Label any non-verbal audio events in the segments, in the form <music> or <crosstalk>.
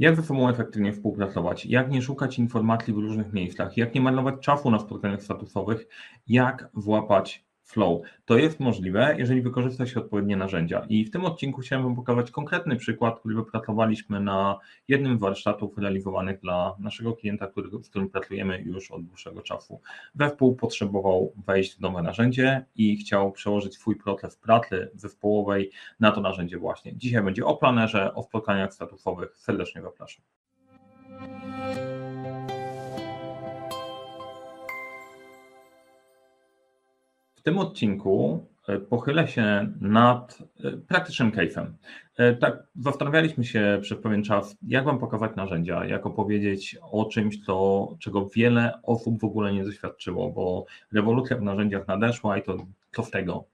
Jak ze sobą efektywnie współpracować? Jak nie szukać informacji w różnych miejscach? Jak nie marnować czasu na spotkaniach statusowych? Jak włapać flow. To jest możliwe, jeżeli wykorzysta się odpowiednie narzędzia. I w tym odcinku chciałem Wam pokazać konkretny przykład, który wypracowaliśmy na jednym z warsztatów realizowanych dla naszego klienta, który, z którym pracujemy już od dłuższego czasu. Wespół potrzebował wejść w nowe narzędzie i chciał przełożyć swój proces pracy zespołowej na to narzędzie właśnie. Dzisiaj będzie o planerze, o spotkaniach statusowych. Serdecznie zapraszam. W tym odcinku e, pochylę się nad e, praktycznym case'em. E, tak, zastanawialiśmy się przez pewien czas, jak Wam pokazać narzędzia, jak opowiedzieć o czymś, to, czego wiele osób w ogóle nie doświadczyło, bo rewolucja w narzędziach nadeszła i to co z tego?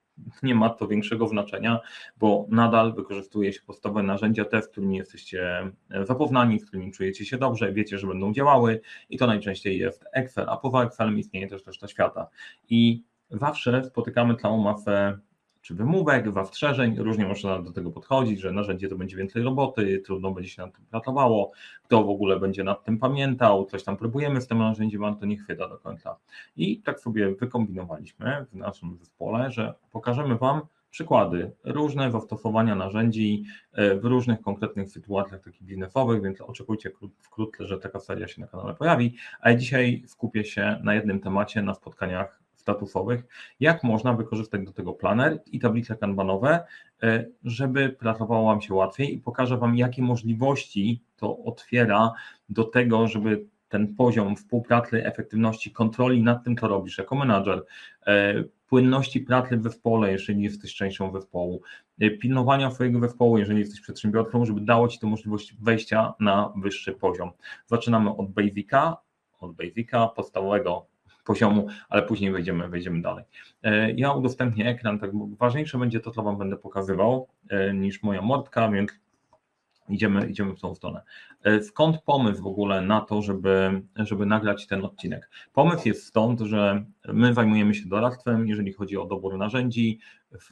Nie ma to większego znaczenia, bo nadal wykorzystuje się podstawowe narzędzia, te, z którymi jesteście zapoznani, z którymi czujecie się dobrze, wiecie, że będą działały i to najczęściej jest Excel, a poza Excelem istnieje też reszta świata. I zawsze spotykamy całą masę czy wymówek, zastrzeżeń, różnie można do tego podchodzić, że narzędzie to będzie więcej roboty, trudno będzie się nad tym pracowało, kto w ogóle będzie nad tym pamiętał, coś tam próbujemy z tym narzędziem, ale to nie chwyta do końca. I tak sobie wykombinowaliśmy w naszym zespole, że pokażemy Wam przykłady, różne zastosowania narzędzi e, w różnych konkretnych sytuacjach takich biznesowych, więc oczekujcie wkrótce, że taka seria się na kanale pojawi, a dzisiaj skupię się na jednym temacie na spotkaniach statusowych, jak można wykorzystać do tego planer i tablice kanbanowe, e, żeby pracowało Wam się łatwiej i pokażę Wam, jakie możliwości to otwiera do tego, żeby ten poziom współpracy, efektywności, kontroli nad tym, co robisz jako menadżer, e, płynności pracy w zespole, jeżeli jesteś częścią zespołu, e, pilnowania swojego zespołu, jeżeli jesteś przedsiębiorcą, żeby dało Ci to możliwość wejścia na wyższy poziom. Zaczynamy od basica, od basica podstawowego poziomu, ale później wejdziemy, wejdziemy dalej. E, ja udostępnię ekran, tak ważniejsze będzie to, co Wam będę pokazywał, e, niż moja mordka, więc idziemy, idziemy w tą stronę. E, skąd pomysł w ogóle na to, żeby, żeby nagrać ten odcinek? Pomysł jest stąd, że my zajmujemy się doradztwem, jeżeli chodzi o dobór narzędzi,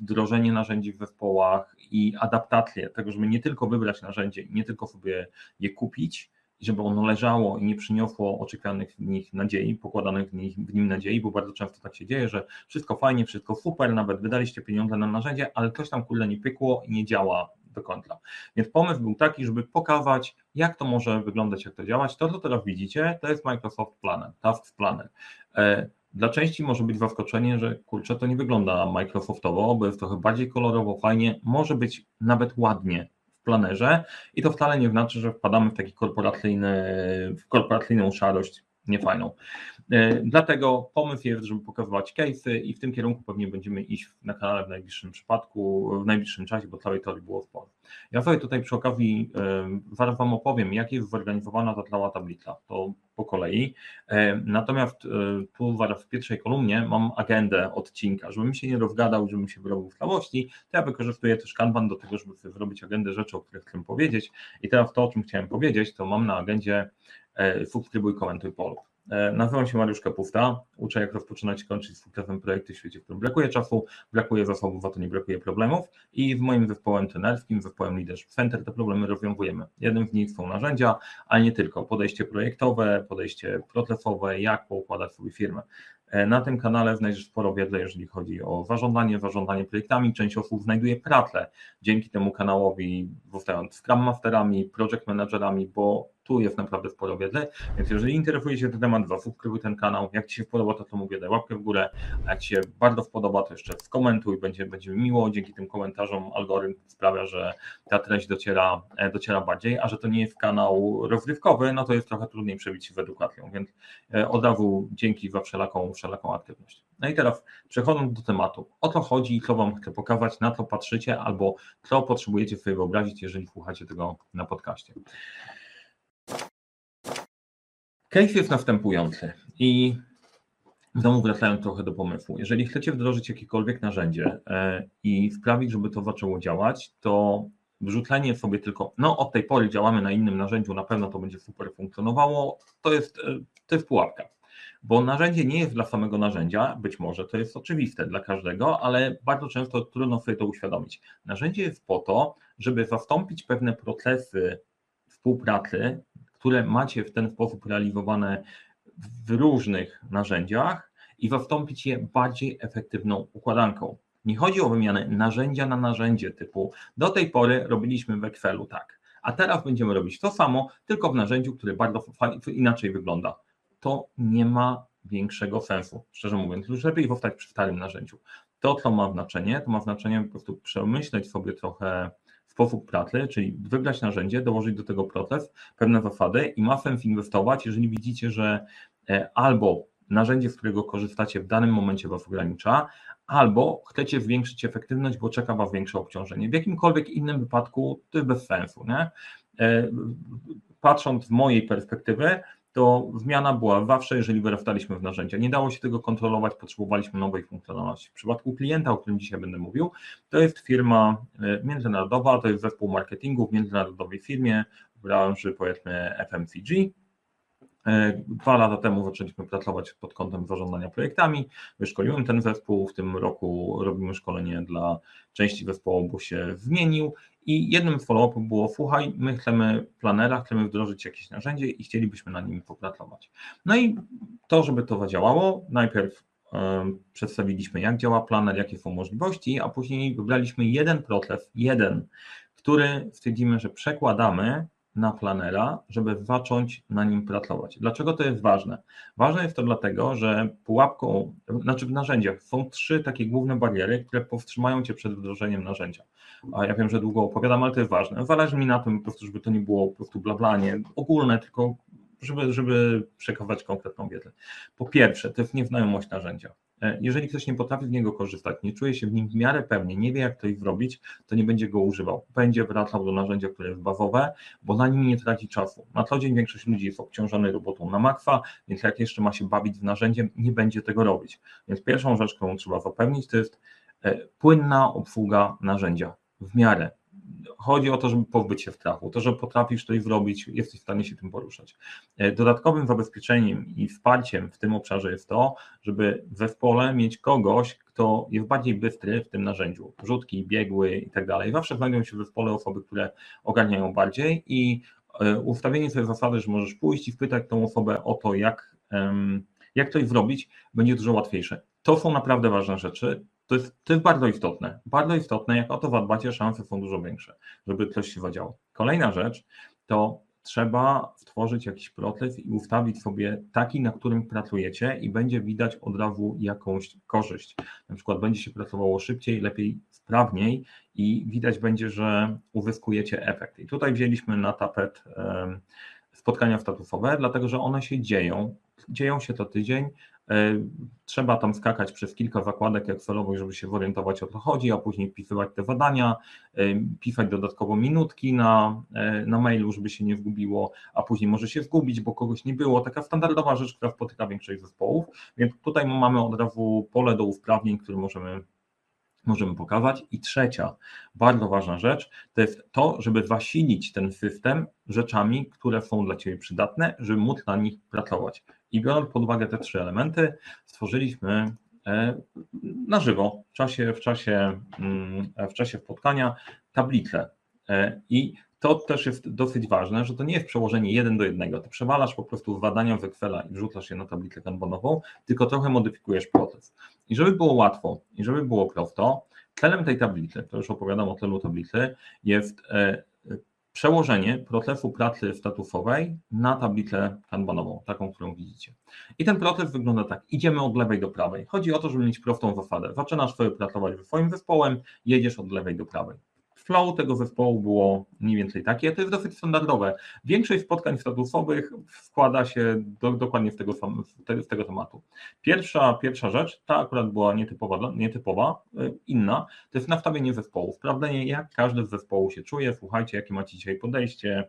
wdrożenie narzędzi w zespołach i adaptację tego, żeby nie tylko wybrać narzędzie nie tylko sobie je kupić, żeby ono leżało i nie przyniosło oczekiwanych w nich nadziei, pokładanych w, nich, w nim nadziei, bo bardzo często tak się dzieje, że wszystko fajnie, wszystko super, nawet wydaliście pieniądze na narzędzie, ale coś tam kurde nie pykło i nie działa do końca. Więc pomysł był taki, żeby pokazać, jak to może wyglądać, jak to działać. To, co teraz widzicie, to jest Microsoft Planner, Task Planner. E, dla części może być zaskoczenie, że kurczę, to nie wygląda Microsoftowo, bo jest trochę bardziej kolorowo, fajnie, może być nawet ładnie planerze i to wcale nie znaczy, że wpadamy w taki korporacyjny, w korporacyjną szarość niefajną. E, dlatego pomysł jest, żeby pokazywać case'y i w tym kierunku pewnie będziemy iść na kanale w najbliższym przypadku, w najbliższym czasie, bo całej teorii było sporo. Ja sobie tutaj przy okazji e, zaraz Wam opowiem, jak jest zorganizowana ta cała tablica, to po kolei. E, natomiast tu zaraz w pierwszej kolumnie mam agendę odcinka, żebym się nie rozgadał, żebym się wyrobił w całości, to ja wykorzystuję też Kanban do tego, żeby zrobić agendę rzeczy, o których chcę powiedzieć i teraz to, o czym chciałem powiedzieć, to mam na agendzie subskrybuj, komentuj, polub. E, nazywam się Mariusz Kapufta, uczę jak rozpoczynać i kończyć sukcesem projekty w świecie, w którym brakuje czasu, brakuje zasobów, a to nie brakuje problemów i w moim zespołem trenerskim, zespołem Leadership Center te problemy rozwiązujemy. Jednym z nich są narzędzia, ale nie tylko, podejście projektowe, podejście procesowe, jak poukładać sobie firmę. E, na tym kanale znajdziesz sporo wiedzy, jeżeli chodzi o zarządzanie, zarządzanie projektami. Część osób znajduje pracę dzięki temu kanałowi, zostając Scrum Masterami, Project Managerami, bo tu jest naprawdę sporo wiedzy, więc jeżeli interesuje się ten temat, zasubskrybuj ten kanał, jak Ci się podoba to, co mówię, daj łapkę w górę, a jak Ci się bardzo spodoba, to jeszcze skomentuj, będzie, będzie miło, dzięki tym komentarzom algorytm sprawia, że ta treść dociera, e, dociera bardziej, a że to nie jest kanał rozrywkowy, no to jest trochę trudniej przebić się w edukacją, więc e, od razu dzięki za wszelaką, wszelaką aktywność. No i teraz przechodząc do tematu, o co chodzi, co Wam chcę pokazać, na co patrzycie, albo co potrzebujecie sobie wyobrazić, jeżeli słuchacie tego na podcaście. Case jest następujący i znowu wracając trochę do pomysłu. Jeżeli chcecie wdrożyć jakiekolwiek narzędzie e, i sprawić, żeby to zaczęło działać, to wrzucenie sobie tylko, no od tej pory działamy na innym narzędziu, na pewno to będzie super funkcjonowało, to jest, e, to jest pułapka. Bo narzędzie nie jest dla samego narzędzia, być może to jest oczywiste dla każdego, ale bardzo często trudno sobie to uświadomić. Narzędzie jest po to, żeby zastąpić pewne procesy współpracy, które macie w ten sposób realizowane w różnych narzędziach i zastąpić je bardziej efektywną układanką. Nie chodzi o wymianę narzędzia na narzędzie typu do tej pory robiliśmy w Excelu tak, a teraz będziemy robić to samo, tylko w narzędziu, które bardzo inaczej wygląda. To nie ma większego sensu, szczerze mówiąc. Już lepiej powstać przy starym narzędziu. To, co ma znaczenie, to ma znaczenie po prostu przemyśleć sobie trochę sposób pracy, czyli wybrać narzędzie, dołożyć do tego proces, pewne zasady i ma sens inwestować, jeżeli widzicie, że e, albo narzędzie, z którego korzystacie w danym momencie Was ogranicza, albo chcecie zwiększyć efektywność, bo czeka Was większe obciążenie. W jakimkolwiek innym wypadku to jest bez sensu. Nie? E, patrząc z mojej perspektywy, to zmiana była zawsze, jeżeli wyrastaliśmy w narzędzia. Nie dało się tego kontrolować, potrzebowaliśmy nowej funkcjonalności. W przypadku klienta, o którym dzisiaj będę mówił, to jest firma e, międzynarodowa, to jest zespół marketingu w międzynarodowej firmie w branży powiedzmy FMCG, dwa lata temu zaczęliśmy pracować pod kątem zarządzania projektami. Wyszkoliłem ten zespół. W tym roku robimy szkolenie dla części zespołu, bo się zmienił. I jednym z follow-upów było: Słuchaj, my chcemy planera, chcemy wdrożyć jakieś narzędzie i chcielibyśmy na nim popracować. No i to, żeby to zadziałało, najpierw przedstawiliśmy, jak działa planer, jakie są możliwości, a później wybraliśmy jeden proces, jeden, który stwierdzimy, że przekładamy na planera, żeby zacząć na nim pracować. Dlaczego to jest ważne? Ważne jest to dlatego, że pułapką, znaczy w narzędziach są trzy takie główne bariery, które powstrzymają Cię przed wdrożeniem narzędzia. A ja wiem, że długo opowiadam, ale to jest ważne. Zależy mi na tym po prostu, żeby to nie było po prostu blablanie ogólne, tylko żeby, żeby przekazywać konkretną wiedzę. Po pierwsze, to jest nieznajomość narzędzia. E, jeżeli ktoś nie potrafi z niego korzystać, nie czuje się w nim w miarę pewnie, nie wie jak to zrobić, to nie będzie go używał. Będzie wracał do narzędzia, które jest bazowe, bo na nim nie traci czasu. Na co dzień większość ludzi jest obciążony robotą na makwa, więc jak jeszcze ma się bawić z narzędziem, nie będzie tego robić. Więc pierwszą rzecz, którą trzeba zapewnić, to jest e, płynna obsługa narzędzia w miarę chodzi o to, żeby pozbyć się strachu, to, że potrafisz coś zrobić, jesteś w stanie się tym poruszać. E, dodatkowym zabezpieczeniem i wsparciem w tym obszarze jest to, żeby w zespole mieć kogoś, kto jest bardziej bystry w tym narzędziu, rzutki, biegły i tak dalej. Zawsze znajdują się w zespole osoby, które ogarniają bardziej i e, ustawienie sobie zasady, że możesz pójść i wpytać tą osobę o to, jak, jak coś zrobić, będzie dużo łatwiejsze. To są naprawdę ważne rzeczy. To jest, to jest bardzo istotne. Bardzo istotne, jak o to zadbacie, szanse są dużo większe, żeby coś się zadziało. Kolejna rzecz to trzeba stworzyć jakiś proces i ustawić sobie taki, na którym pracujecie i będzie widać od razu jakąś korzyść. Na przykład będzie się pracowało szybciej, lepiej, sprawniej i widać będzie, że uzyskujecie efekt. I tutaj wzięliśmy na tapet spotkania statusowe, dlatego że one się dzieją. Dzieją się to tydzień, trzeba tam skakać przez kilka zakładek Excelowych, żeby się zorientować o co chodzi, a później wpisywać te zadania, e, pisać dodatkowo minutki na, e, na mailu, żeby się nie zgubiło, a później może się zgubić, bo kogoś nie było. Taka standardowa rzecz, która spotyka większość zespołów, więc tutaj mamy od razu pole do usprawnień, które możemy możemy pokazać. I trzecia, bardzo ważna rzecz, to jest to, żeby zasilić ten system rzeczami, które są dla Ciebie przydatne, żeby móc na nich pracować. I biorąc pod uwagę te trzy elementy, stworzyliśmy e, na żywo, w czasie, w czasie, mm, w czasie spotkania tablicę. E, I to też jest dosyć ważne, że to nie jest przełożenie jeden do jednego. Ty przewalasz po prostu zadania w Excela i wrzucasz je na tablicę kanbanową, tylko trochę modyfikujesz proces. I żeby było łatwo, i żeby było prosto, celem tej tablicy, to już opowiadam o celu tablicy, jest e, przełożenie procesu pracy statusowej na tablicę kanbanową, taką, którą widzicie. I ten proces wygląda tak, idziemy od lewej do prawej. Chodzi o to, żeby mieć prostą zasadę. Zaczynasz sobie pracować ze swoim zespołem, jedziesz od lewej do prawej flow tego zespołu było mniej więcej takie. To jest dosyć standardowe. Większość spotkań statusowych wkłada się do, dokładnie w tego, w tego tematu. Pierwsza, pierwsza rzecz, ta akurat była nietypowa, nietypowa, y, inna, to jest nastawienie zespołu, sprawdzenie jak każdy z zespołu się czuje, słuchajcie, jakie macie dzisiaj podejście,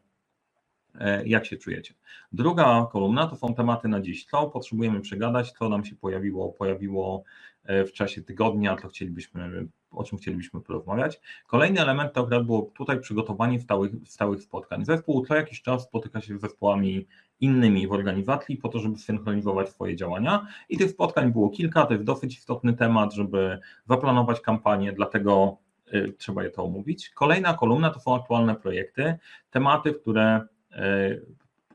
e, jak się czujecie. Druga kolumna to są tematy na dziś. Co potrzebujemy przegadać, co nam się pojawiło, pojawiło e, w czasie tygodnia, co chcielibyśmy o czym chcielibyśmy porozmawiać. Kolejny element to było tutaj przygotowanie stałych, stałych spotkań. Zespół co jakiś czas spotyka się z zespołami innymi w organizacji po to, żeby synchronizować swoje działania i tych spotkań było kilka, to jest dosyć istotny temat, żeby zaplanować kampanię, dlatego y, trzeba je to omówić. Kolejna kolumna to są aktualne projekty, tematy, które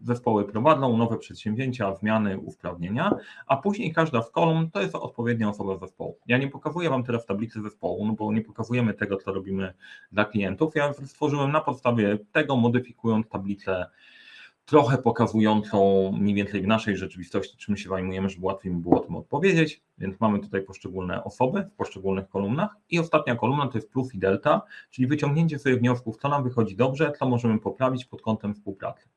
zespoły prowadzą nowe przedsięwzięcia, zmiany, usprawnienia, a później każda z kolumn to jest odpowiednia osoba zespołu. Ja nie pokazuję Wam teraz tablicy zespołu, no bo nie pokazujemy tego, co robimy dla klientów. Ja stworzyłem na podstawie tego, modyfikując tablicę trochę pokazującą mniej więcej w naszej rzeczywistości, czym się zajmujemy, żeby łatwiej mi było o tym odpowiedzieć. Więc mamy tutaj poszczególne osoby w poszczególnych kolumnach. I ostatnia kolumna to jest plus i delta, czyli wyciągnięcie sobie wniosków, co nam wychodzi dobrze, co możemy poprawić pod kątem współpracy.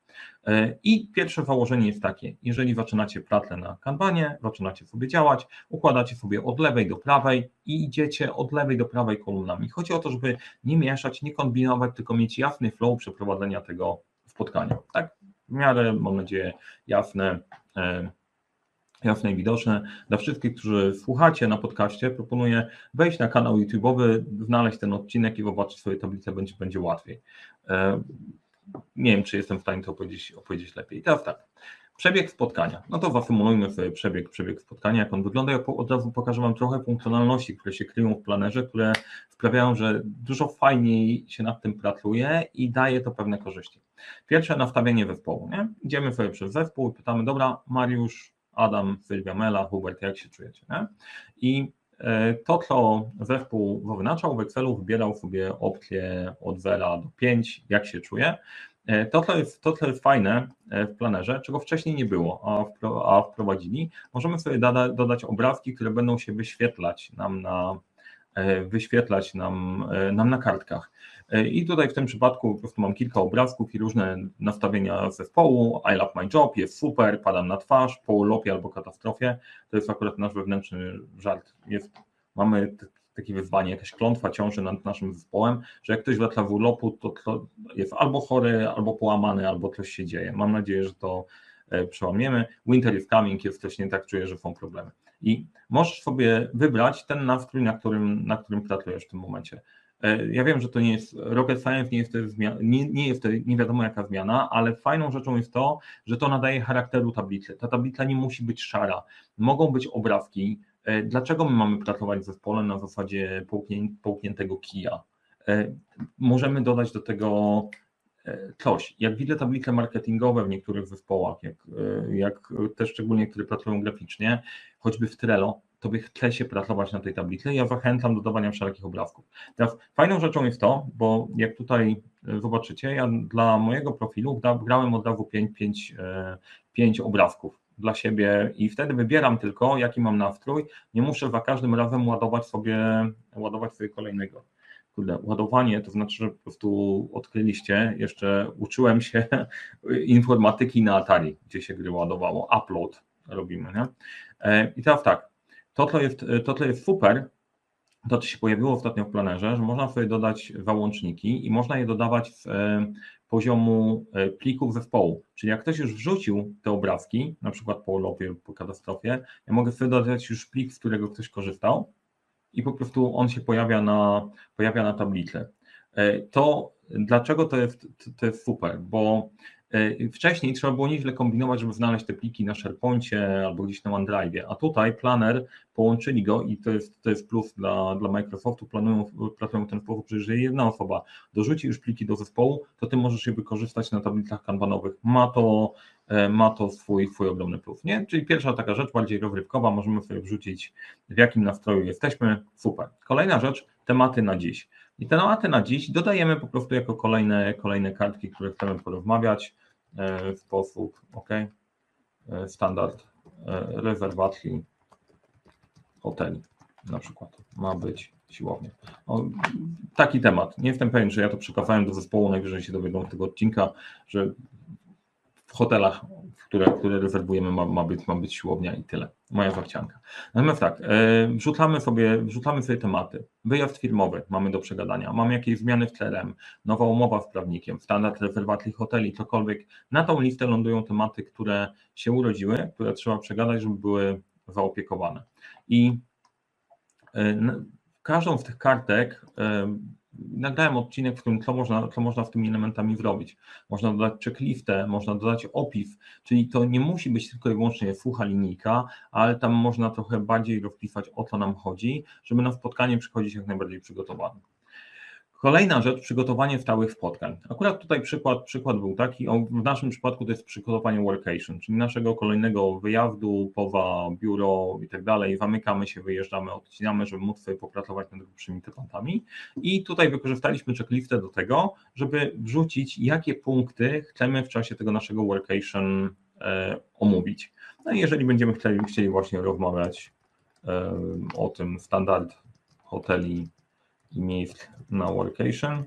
E, I pierwsze założenie jest takie, jeżeli zaczynacie pracę na kanwanie, zaczynacie sobie działać, układacie sobie od lewej do prawej i idziecie od lewej do prawej kolumnami. Chodzi o to, żeby nie mieszać, nie kombinować, tylko mieć jasny flow przeprowadzenia tego spotkania. Tak, w miarę, mam nadzieję, jasne, e, jasne i widoczne. Dla wszystkich, którzy słuchacie na podcaście, proponuję wejść na kanał YouTube'owy, znaleźć ten odcinek i zobaczyć swoje tablice, będzie, będzie łatwiej. Nie wiem, czy jestem w stanie to opowiedzieć, opowiedzieć lepiej. teraz tak. Przebieg spotkania. No to zasymulujmy sobie przebieg, przebieg spotkania, jak on wygląda. Ja od razu pokażę Wam trochę funkcjonalności, które się kryją w planerze, które sprawiają, że dużo fajniej się nad tym pracuje i daje to pewne korzyści. Pierwsze nastawienie zespołu. Nie? Idziemy sobie przez zespół i pytamy, dobra, Mariusz, Adam, Sylwia Mela, Hubert, jak się czujecie? Nie? I to, co zespół wyznaczał w Excelu, wybierał sobie opcję od 0 do 5, jak się czuje. E, to, co jest, to, co jest fajne e, w planerze, czego wcześniej nie było, a, wprowadzili, możemy sobie dodać obrazki, które będą się wyświetlać nam na, wyświetlać nam, nam na kartkach. I tutaj w tym przypadku po prostu mam kilka obrazków i różne nastawienia zespołu. I love my job, jest super, padam na twarz, po urlopie albo katastrofie. To jest akurat nasz wewnętrzny żart. Jest, mamy takie wyzwanie, jakaś klątwa ciąży nad naszym zespołem, że jak ktoś wraca w urlopu, to, to jest albo chory, albo połamany, albo coś się dzieje. Mam nadzieję, że to e, przełamiemy. Winter is coming, jest coś nie tak, czuję, że są problemy. I możesz sobie wybrać ten nastrój, na którym, na którym pracujesz w tym momencie. E, ja wiem, że to nie jest rocket science, nie jest to, nie, nie jest to nie wiadomo jaka zmiana, ale fajną rzeczą jest to, że to nadaje charakteru tablicy. Ta tablica nie musi być szara. Mogą być obrazki. E, dlaczego my mamy pracować w zespole na zasadzie połkniętego kija? E, możemy dodać do tego coś. Jak widzę tablice marketingowe w niektórych zespołach, jak, jak też szczególnie, które pracują graficznie, choćby w Trello, tobie chce się pracować na tej tablicy. Ja zachęcam do dodawania wszelkich obrazków. Teraz fajną rzeczą jest to, bo jak tutaj e, zobaczycie, ja dla mojego profilu grałem od razu 5, 5, 5 obrazków dla siebie i wtedy wybieram tylko, jaki mam nastrój. Nie muszę za każdym razem ładować sobie, ładować sobie kolejnego. Kurde, ładowanie to znaczy, że po prostu odkryliście, jeszcze uczyłem się <laughs> informatyki na Atari, gdzie się gry ładowało, upload robimy, nie? E, I teraz tak, to, co jest, to, co jest super, to, co się pojawiło ostatnio w planerze, że można sobie dodać załączniki i można je dodawać w e, poziomu e, plików zespołu. Czyli jak ktoś już wrzucił te obrazki, na przykład po urlopie, po katastrofie, ja mogę sobie dodać już plik, z którego ktoś korzystał i po prostu on się pojawia na, pojawia na tablicy. E, to dlaczego to jest, to jest super? Bo E, wcześniej trzeba było nieźle kombinować, żeby znaleźć te pliki na SharePointie albo gdzieś na OneDrive, a tutaj Planner połączyli go i to jest, to jest plus dla, dla Microsoftu, planują, planują ten sposób, że jeżeli jedna osoba dorzuci już pliki do zespołu, to ty możesz je wykorzystać na tablicach kanbanowych. Ma to, ma to swój, swój ogromny plus, nie? Czyli pierwsza taka rzecz, bardziej rozrywkowa, możemy sobie wrzucić w jakim nastroju jesteśmy, super. Kolejna rzecz, tematy na dziś. I te tematy na dziś dodajemy po prostu jako kolejne, kolejne kartki, które chcemy porozmawiać. E, w sposób, ok, e, standard e, rezerwacji hoteli na przykład ma być siłownia. O, taki temat. Nie jestem pewien, że ja to przekazałem do zespołu, najwyżej się dowiedzą tego odcinka, że w hotelach które, które rezerwujemy, ma, ma, być, ma być siłownia i tyle. Moja zachcianka. Natomiast tak, e, wrzucamy, sobie, wrzucamy sobie tematy. Wyjazd firmowy mamy do przegadania, mamy jakieś zmiany w CRM, nowa umowa z prawnikiem, standard rezerwacji hoteli, cokolwiek. Na tą listę lądują tematy, które się urodziły, które trzeba przegadać, żeby były zaopiekowane. I e, każdą z tych kartek e, nagrałem odcinek, w którym co można, co można z tymi elementami zrobić. Można dodać checklistę, można dodać opis, czyli to nie musi być tylko i wyłącznie sucha linijka, ale tam można trochę bardziej rozpisać o co nam chodzi, żeby na spotkanie przychodzić jak najbardziej przygotowany. Kolejna rzecz, przygotowanie stałych spotkań. Akurat tutaj przykład, przykład był taki, w naszym przypadku to jest przygotowanie workation, czyli naszego kolejnego wyjazdu, powa, biuro i tak dalej, zamykamy się, wyjeżdżamy, odcinamy, żeby móc sobie popracować nad grubszymi tematami i tutaj wykorzystaliśmy checklistę do tego, żeby wrzucić, jakie punkty chcemy w czasie tego naszego workation e, omówić. No i jeżeli będziemy chcieli, chcieli właśnie rozmawiać e, o tym standard hoteli miejsc na workation.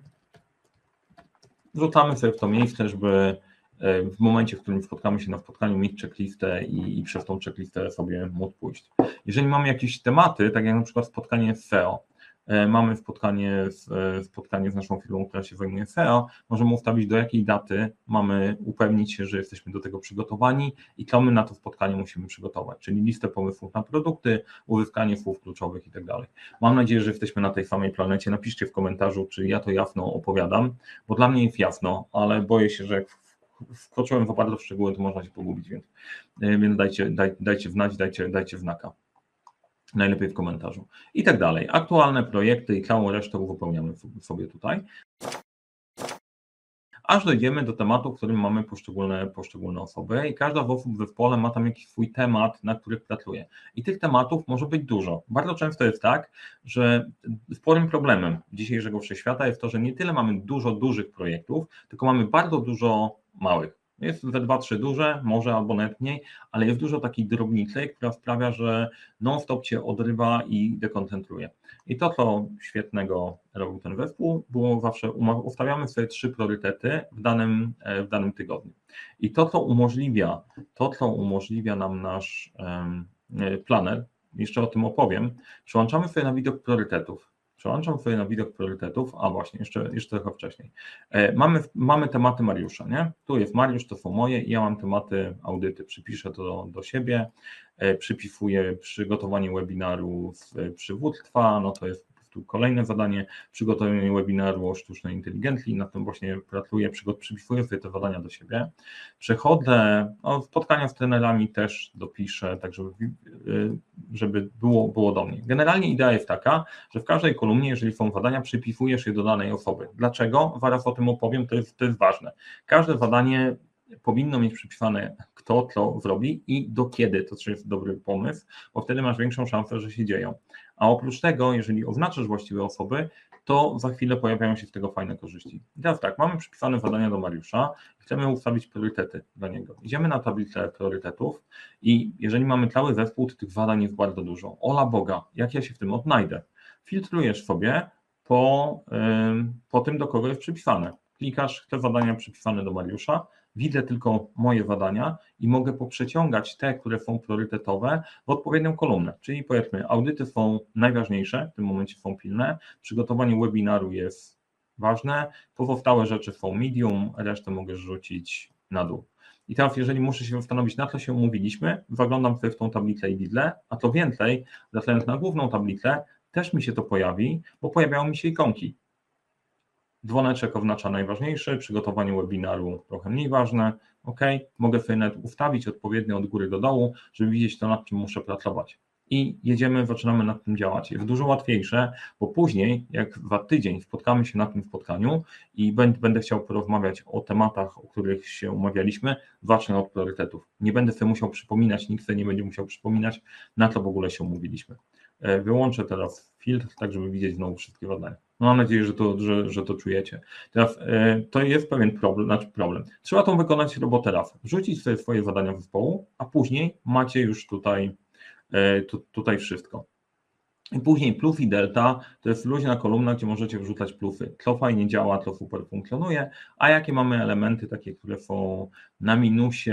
Wrzucamy sobie w to miejsce, żeby e, w momencie, w którym spotkamy się na spotkaniu, mieć checklistę i, i przez tą checklistę sobie móc pójść. Jeżeli mamy jakieś tematy, tak jak na przykład spotkanie z SEO, mamy spotkanie z, e, spotkanie z naszą firmą, która się zajmuje SEO, możemy ustawić do jakiej daty mamy upewnić się, że jesteśmy do tego przygotowani i co my na to spotkanie musimy przygotować, czyli listę pomysłów na produkty, uzyskanie słów kluczowych i tak dalej. Mam nadzieję, że jesteśmy na tej samej planecie. Napiszcie w komentarzu, czy ja to jasno opowiadam, bo dla mnie jest jasno, ale boję się, że jak wkroczyłem w bardzo szczegóły, to można się pogubić, więc, e, więc dajcie, daj, dajcie wnać, dajcie, dajcie znaka najlepiej w komentarzu i tak dalej. Aktualne projekty i całą resztę uzupełniamy sobie tutaj. Aż dojdziemy do tematu, w którym mamy poszczególne, poszczególne osoby i każda z osób w zespole ma tam jakiś swój temat, na których pracuje. I tych tematów może być dużo. Bardzo często jest tak, że sporym problemem dzisiejszego wszechświata jest to, że nie tyle mamy dużo dużych projektów, tylko mamy bardzo dużo małych. Jest we dwa, trzy duże, może albo nawet mniej, ale jest dużo takiej drobnicy, która sprawia, że non-stop cię odrywa i dekoncentruje. I to, co świetnego robił ten zespół, było zawsze, ustawiamy sobie trzy priorytety w danym, e, w danym tygodniu. I to, co umożliwia, to, co umożliwia nam nasz um, planer, jeszcze o tym opowiem, przyłączamy sobie na widok priorytetów. Przełączam sobie na widok priorytetów, a właśnie, jeszcze, jeszcze trochę wcześniej. E, mamy, mamy tematy Mariusza, nie? Tu jest Mariusz, to są moje i ja mam tematy audyty, przypiszę to do, do siebie, e, przypisuję przygotowanie webinaru z przywództwa, no to jest tu kolejne zadanie, przygotowanie webinaru o sztucznej inteligencji, na tym właśnie pracuję, przypisuję sobie te zadania do siebie. Przechodzę, no, spotkania z trenerami też dopiszę, tak żeby, y, żeby było, było do mnie. Generalnie idea jest taka, że w każdej kolumnie, jeżeli są zadania, przypisujesz je do danej osoby. Dlaczego? Zaraz o tym opowiem, to jest, to jest ważne. Każde zadanie powinno mieć przypisane kto co zrobi i do kiedy to jest dobry pomysł, bo wtedy masz większą szansę, że się dzieją. A oprócz tego, jeżeli oznaczasz właściwe osoby, to za chwilę pojawiają się z tego fajne korzyści. I teraz tak, mamy przypisane zadania do Mariusza, chcemy ustawić priorytety dla niego. Idziemy na tablicę priorytetów i jeżeli mamy cały zespół, to tych zadań jest bardzo dużo. Ola Boga, jak ja się w tym odnajdę? Filtrujesz sobie po, po tym, do kogo jest przypisane. Klikasz, te zadania przypisane do Mariusza, widzę tylko moje zadania i mogę poprzeciągać te, które są priorytetowe w odpowiednią kolumnę. Czyli powiedzmy, audyty są najważniejsze, w tym momencie są pilne, przygotowanie webinaru jest ważne, pozostałe rzeczy są medium, resztę mogę rzucić na dół. I teraz, jeżeli muszę się zastanowić, na co się umówiliśmy, zaglądam sobie w tą tablicę i widzę, a to więcej, wracając na główną tablicę, też mi się to pojawi, bo pojawiają mi się ikonki. Dzwoneczek oznacza najważniejsze, przygotowanie webinaru trochę mniej ważne. OK, mogę sobie nawet ustawić odpowiednio od góry do dołu, żeby widzieć to, nad czym muszę pracować. I jedziemy, zaczynamy nad tym działać. Jest dużo łatwiejsze, bo później, jak za tydzień spotkamy się na tym spotkaniu i będę chciał porozmawiać o tematach, o których się umawialiśmy, zacznę od priorytetów. Nie będę sobie musiał przypominać, nikt sobie nie będzie musiał przypominać, na co w ogóle się umówiliśmy. E, wyłączę teraz filtr, tak żeby widzieć znowu wszystkie badania. No, mam nadzieję, że to, że, że to czujecie. Teraz e, to jest pewien problem, znaczy problem. Trzeba tą wykonać robotę raz, wrzucić sobie swoje zadania zespołu, a później macie już tutaj, e, tu, tutaj wszystko. I później plus i delta to jest luźna kolumna, gdzie możecie wrzucać plusy. Co fajnie działa, co super funkcjonuje, a jakie mamy elementy takie, które są na minusie,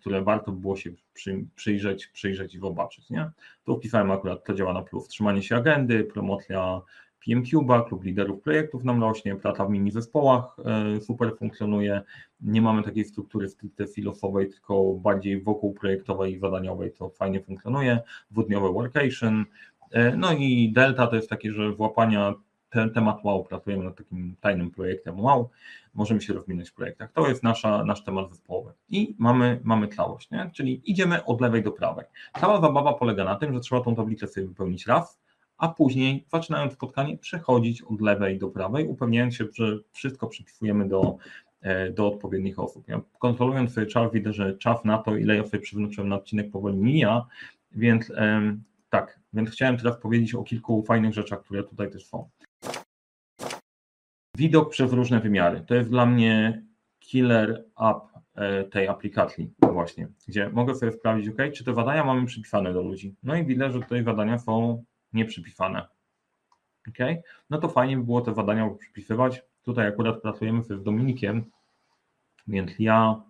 które warto było się przy, przyjrzeć, przyjrzeć i zobaczyć. Nie? Tu wpisałem akurat, to działa na plus. Trzymanie się agendy, promocja PMCube'a, klub liderów projektów nam rośnie, praca w mini zespołach e, super funkcjonuje. Nie mamy takiej struktury stricte filosowej, tylko bardziej wokół projektowej i zadaniowej, co fajnie funkcjonuje. Dwudniowe workation. E, no i Delta to jest takie, że włapania ten temat wow, pracujemy nad takim tajnym projektem wow, możemy się rozwinąć w projektach. To jest nasza, nasz temat zespołowy. I mamy, mamy całość, nie? czyli idziemy od lewej do prawej. Cała zabawa polega na tym, że trzeba tą tablicę sobie wypełnić raz, a później zaczynając spotkanie przechodzić od lewej do prawej, upewniając się, że wszystko przypisujemy do, e, do odpowiednich osób. Ja kontrolując sobie czas widzę, że czas na to, ile ja sobie przywróciłem na odcinek powoli mija, więc tak, więc chciałem teraz powiedzieć o kilku fajnych rzeczach, które tutaj też są. Widok przez różne wymiary. To jest dla mnie killer app e, tej aplikacji właśnie, gdzie mogę sobie sprawdzić, ok, czy te badania mamy przypisane do ludzi. No i widzę, że tutaj badania są nieprzypisane. Ok, no to fajnie by było te badania przypisywać. Tutaj akurat pracujemy z Dominikiem, więc ja,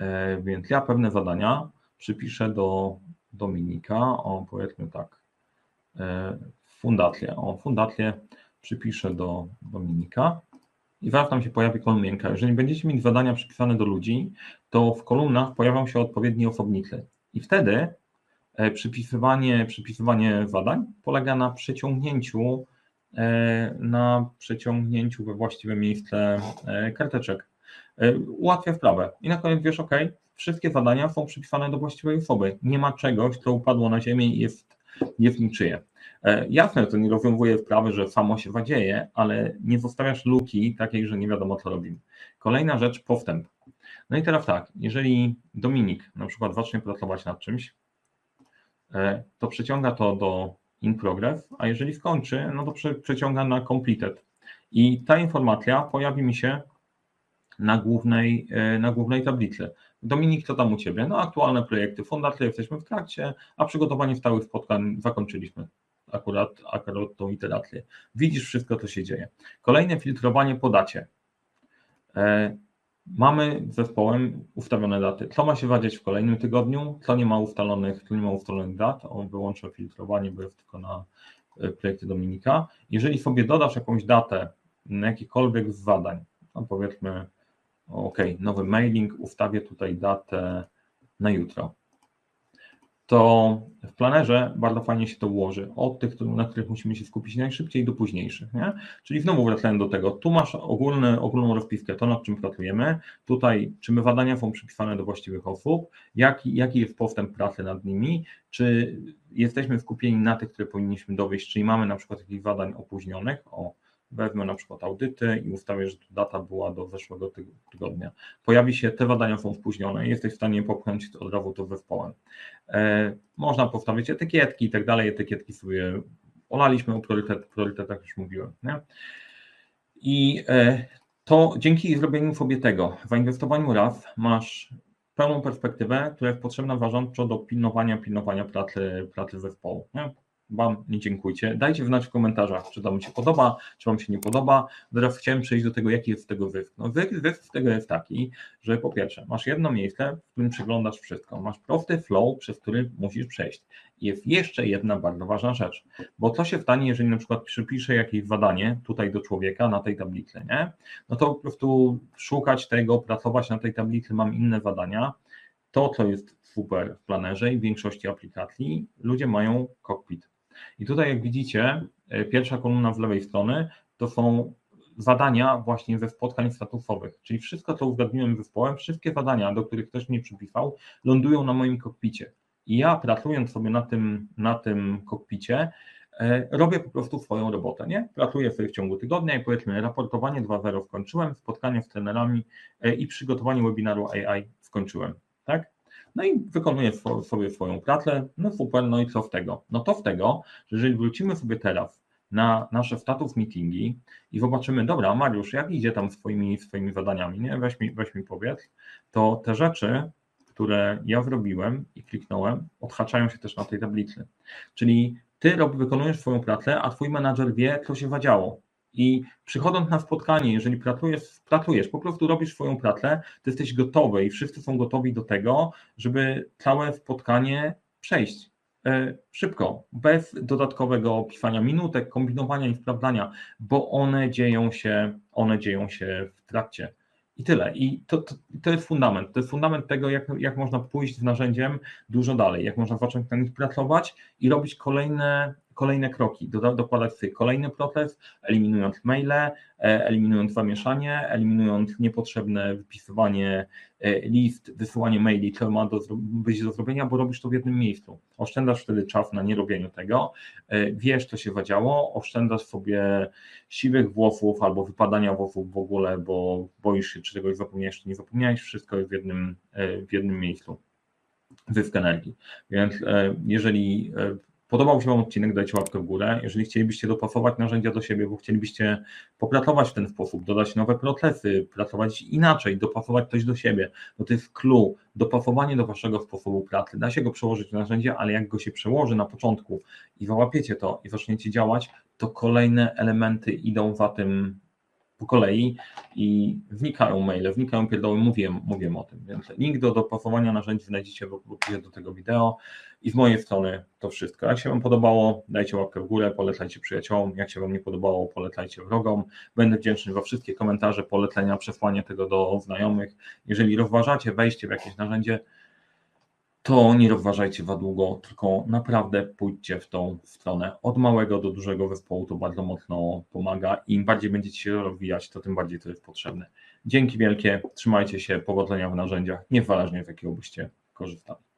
e, więc ja pewne zadania przypiszę do Dominika, o powiedzmy tak, e, fundację, o fundację przypiszę do Dominika i zaraz tam się pojawi kolumnienka. Jeżeli będziecie mieć zadania przypisane do ludzi, to w kolumnach pojawią się odpowiednie osobnicy i wtedy przypisywanie, przypisywanie zadań polega na przeciągnięciu e, na przeciągnięciu we właściwe miejsce karteczek. Ułatwia sprawę. I na koniec wiesz, ok, wszystkie zadania są przypisane do właściwej osoby. Nie ma czegoś, co upadło na ziemię i jest, jest niczyje. E, jasne, to nie rozwiązuje sprawy, że samo się wadzieje, ale nie zostawiasz luki takiej, że nie wiadomo co robimy. Kolejna rzecz, postęp. No i teraz tak, jeżeli Dominik na przykład zacznie pracować nad czymś, e, to przeciąga to do in progress, a jeżeli skończy, no to przeciąga na completed. I ta informacja pojawi mi się na głównej, e, na głównej tablicy. Dominik, co tam u Ciebie? No aktualne projekty, fundacje jesteśmy w trakcie, a przygotowanie stałych spotkań zakończyliśmy akurat, akurat tą iterację. Widzisz wszystko, co się dzieje. Kolejne filtrowanie po dacie. Mamy zespołem ustawione daty. Co ma się wadzić w kolejnym tygodniu, co nie ma ustalonych, co nie ma ustalonych dat. On wyłącza filtrowanie, bo jest tylko na e, projekty Dominika. Jeżeli sobie dodasz jakąś datę na jakikolwiek z zadań, no powiedzmy OK, nowy mailing, ustawię tutaj datę na jutro. To w planerze bardzo fajnie się to ułoży. Od tych, na których musimy się skupić najszybciej do późniejszych. Nie? Czyli znowu wracając do tego, tu masz ogólny, ogólną rozpiskę, to nad czym pracujemy, tutaj czy my badania są przypisane do właściwych osób, jaki, jaki jest postęp pracy nad nimi, czy jesteśmy skupieni na tych, które powinniśmy dowieść, czyli mamy na przykład jakichś badań opóźnionych, o wezmę na przykład audyty i ustawię, że data była do zeszłego tygodnia. Pojawi się, te badania są spóźnione, jesteś w stanie popchnąć od razu to zespołem. E, można postawić etykietki i tak dalej, etykietki sobie olaliśmy o priorytet, priorytetach już mówiłem. Nie? I e, to dzięki zrobieniu sobie tego, zainwestowaniu raz masz pełną perspektywę, która jest potrzebna zarządczo do pilnowania, pilnowania pracy, pracy zespołu. Nie? Wam nie dziękujcie. Dajcie znać w komentarzach, czy Wam się podoba, czy Wam się nie podoba. Teraz chciałem przejść do tego, jaki jest tego wysk. No wysk z tego jest taki, że po pierwsze, masz jedno miejsce, w którym przeglądasz wszystko. Masz prosty flow, przez który musisz przejść. Jest jeszcze jedna bardzo ważna rzecz, bo co się stanie, jeżeli na przykład przypiszę jakieś zadanie tutaj do człowieka na tej tablicy, nie? No to po prostu szukać tego, pracować na tej tablicy, mam inne zadania. To, co jest super w planerze i w większości aplikacji, ludzie mają cockpit i tutaj, jak widzicie, e, pierwsza kolumna z lewej strony to są zadania właśnie ze spotkań statusowych, czyli wszystko, co uzgadniłem zespołem, wszystkie zadania, do których ktoś mnie przypisał, lądują na moim kokpicie. I ja pracując sobie na tym, na tym kokpicie, e, robię po prostu swoją robotę, nie? Pracuję sobie w ciągu tygodnia i powiedzmy raportowanie 2.0 skończyłem, spotkanie z trenerami e, i przygotowanie webinaru AI skończyłem, tak? No i wykonuje sobie swoją pracę, no super, no i co w tego? No to w tego, że jeżeli wrócimy sobie teraz na nasze status meetingi i zobaczymy, dobra, Mariusz, jak idzie tam swoimi, swoimi zadaniami, nie? Weź mi, weź mi powiedz, to te rzeczy, które ja zrobiłem i kliknąłem, odhaczają się też na tej tablicy. Czyli ty rob, wykonujesz swoją pracę, a twój menadżer wie, co się wadziało. I przychodząc na spotkanie, jeżeli pracujesz, pracujesz, po prostu robisz swoją pracę, to jesteś gotowy i wszyscy są gotowi do tego, żeby całe spotkanie przejść e, szybko, bez dodatkowego pisania minutek, kombinowania i sprawdzania, bo one dzieją się, one dzieją się w trakcie. I tyle. I to, to, to, jest fundament. To jest fundament tego, jak, jak można pójść z narzędziem dużo dalej, jak można zacząć na nich pracować i robić kolejne kolejne kroki, dokładać sobie kolejny proces, eliminując maile, e, eliminując zamieszanie, eliminując niepotrzebne wypisywanie e, list, wysyłanie maili, co ma do, być do zrobienia, bo robisz to w jednym miejscu. Oszczędzasz wtedy czas na nierobieniu tego, e, wiesz, co się zadziało, oszczędzasz sobie siwych włosów albo wypadania włosów w ogóle, bo boisz się, czy czegoś zapomniałeś, czy nie zapomniałeś, wszystko jest w jednym, w jednym miejscu. Zysk energii. Więc jeżeli Podobał się Wam odcinek, dajcie łapkę w górę. Jeżeli chcielibyście dopasować narzędzia do siebie, bo chcielibyście popracować w ten sposób, dodać nowe procesy, pracować inaczej, dopasować coś do siebie, bo to jest clue, dopasowanie do Waszego sposobu pracy. Da się go przełożyć w narzędzie, ale jak go się przełoży na początku i załapiecie to i zaczniecie działać, to kolejne elementy idą za tym po kolei i wnikają maile, wnikają pierdoły, mówię, mówię o tym, więc link do dopasowania narzędzi znajdziecie w opisie do tego wideo i z mojej strony to wszystko. Jak się Wam podobało, dajcie łapkę w górę, polecajcie przyjaciołom, jak się Wam nie podobało, polecajcie wrogom. Będę wdzięczny za wszystkie komentarze, polecenia, przesłanie tego do znajomych. Jeżeli rozważacie wejście w jakieś narzędzie, to nie rozważajcie za długo, tylko naprawdę pójdźcie w tą stronę. Od małego do dużego zespołu to bardzo mocno pomaga. Im bardziej będziecie się rozwijać, to tym bardziej to jest potrzebne. Dzięki wielkie, trzymajcie się, powodzenia w narzędziach, niezależnie z jakiego byście korzystali.